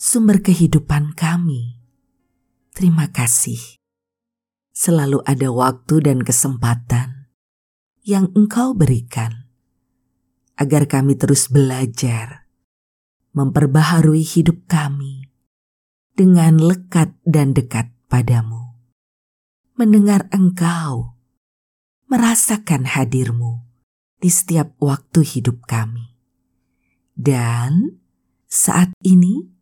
sumber kehidupan kami. Terima kasih. Selalu ada waktu dan kesempatan yang Engkau berikan agar kami terus belajar, memperbaharui hidup kami dengan lekat dan dekat padamu. Mendengar Engkau, merasakan hadirmu di setiap waktu hidup kami. Dan saat ini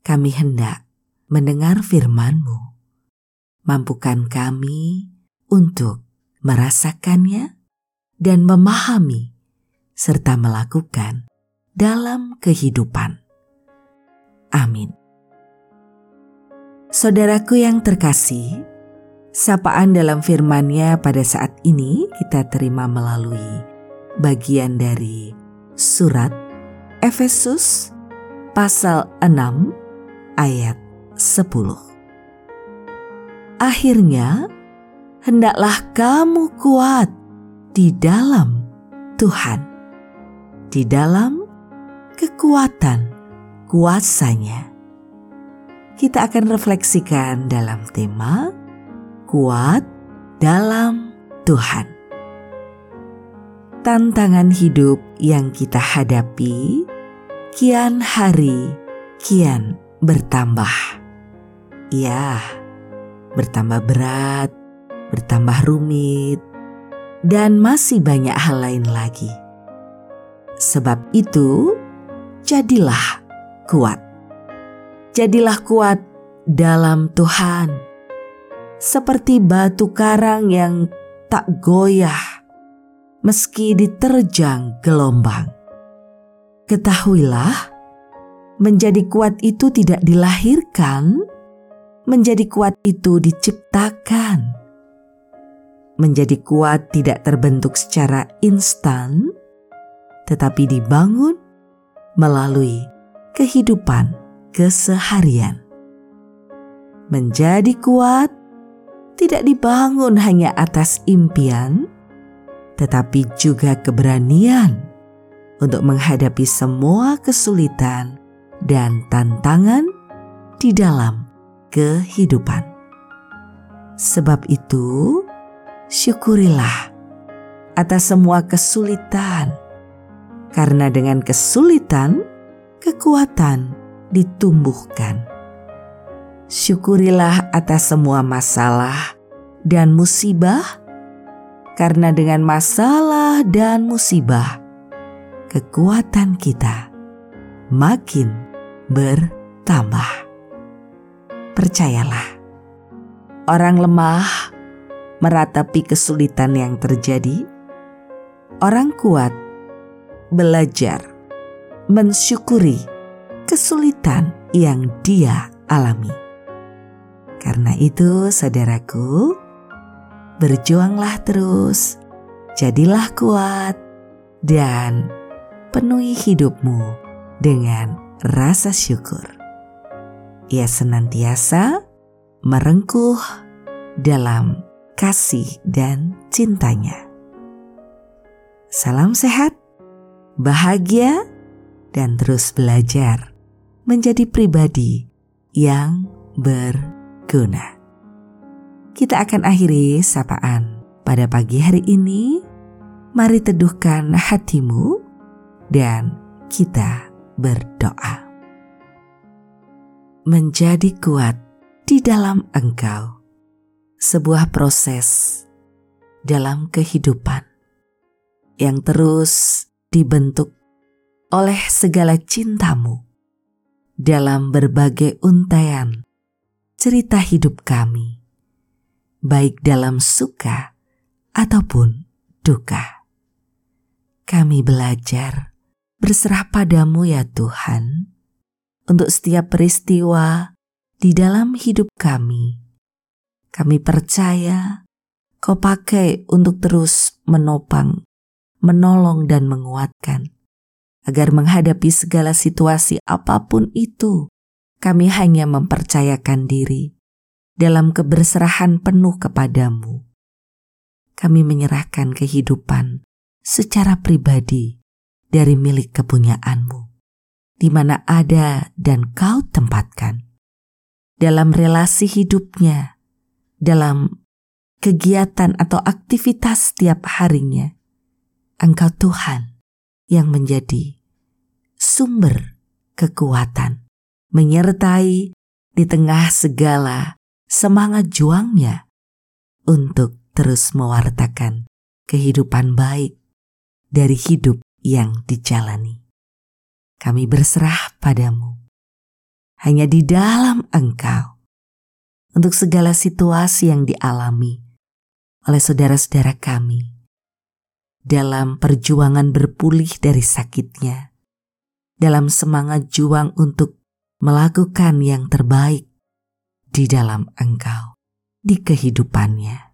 kami hendak mendengar firman-Mu. Mampukan kami untuk merasakannya dan memahami serta melakukan dalam kehidupan. Amin. Saudaraku yang terkasih, sapaan dalam firman-Nya pada saat ini kita terima melalui bagian dari surat Efesus pasal 6 ayat 10. Akhirnya, hendaklah kamu kuat di dalam Tuhan, di dalam kekuatan kuasanya. Kita akan refleksikan dalam tema kuat dalam Tuhan. Tantangan hidup yang kita hadapi kian hari kian bertambah. Ya, bertambah berat, bertambah rumit, dan masih banyak hal lain lagi. Sebab itu, jadilah kuat. Jadilah kuat dalam Tuhan, seperti batu karang yang tak goyah meski diterjang gelombang Ketahuilah, menjadi kuat itu tidak dilahirkan, menjadi kuat itu diciptakan. Menjadi kuat tidak terbentuk secara instan, tetapi dibangun melalui kehidupan keseharian. Menjadi kuat tidak dibangun hanya atas impian, tetapi juga keberanian untuk menghadapi semua kesulitan dan tantangan di dalam kehidupan. Sebab itu, syukurilah atas semua kesulitan, karena dengan kesulitan kekuatan ditumbuhkan. Syukurilah atas semua masalah dan musibah, karena dengan masalah dan musibah kekuatan kita makin bertambah. Percayalah, orang lemah meratapi kesulitan yang terjadi, orang kuat belajar mensyukuri kesulitan yang dia alami. Karena itu, saudaraku, berjuanglah terus, jadilah kuat, dan penuhi hidupmu dengan rasa syukur. Ia senantiasa merengkuh dalam kasih dan cintanya. Salam sehat, bahagia, dan terus belajar menjadi pribadi yang berguna. Kita akan akhiri sapaan pada pagi hari ini. Mari teduhkan hatimu dan kita berdoa. Menjadi kuat di dalam Engkau, sebuah proses dalam kehidupan yang terus dibentuk oleh segala cintamu dalam berbagai untaian cerita hidup kami, baik dalam suka ataupun duka. Kami belajar berserah padamu ya Tuhan, untuk setiap peristiwa di dalam hidup kami. Kami percaya Kau pakai untuk terus menopang, menolong, dan menguatkan, agar menghadapi segala situasi apa pun itu. Kami hanya mempercayakan diri dalam keberserahan penuh kepadamu. Kami menyerahkan kehidupan secara pribadi dari milik kepunyaanmu, di mana ada dan kau tempatkan. Dalam relasi hidupnya, dalam kegiatan atau aktivitas setiap harinya. Engkau Tuhan yang menjadi sumber kekuatan, menyertai di tengah segala semangat juangnya untuk terus mewartakan kehidupan baik dari hidup yang dijalani. Kami berserah padamu. Hanya di dalam Engkau, untuk segala situasi yang dialami, oleh saudara-saudara kami dalam perjuangan berpulih dari sakitnya, dalam semangat juang untuk melakukan yang terbaik di dalam Engkau, di kehidupannya.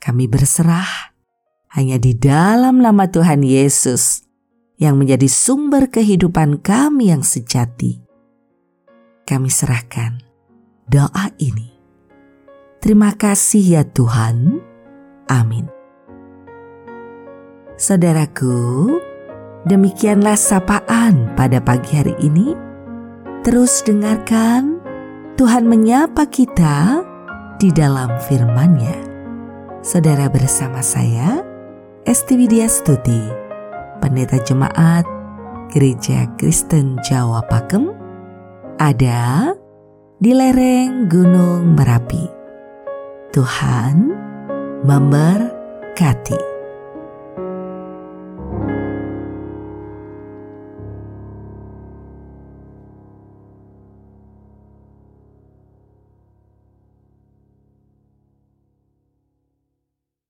Kami berserah hanya di dalam nama Tuhan Yesus yang menjadi sumber kehidupan kami yang sejati. Kami serahkan doa ini Terima kasih ya Tuhan. Amin. Saudaraku, demikianlah sapaan pada pagi hari ini. Terus dengarkan Tuhan menyapa kita di dalam firman-Nya. Saudara bersama saya, Esti Widya Stuti, Pendeta Jemaat Gereja Kristen Jawa Pakem, ada di lereng Gunung Merapi. Tuhan memberkati.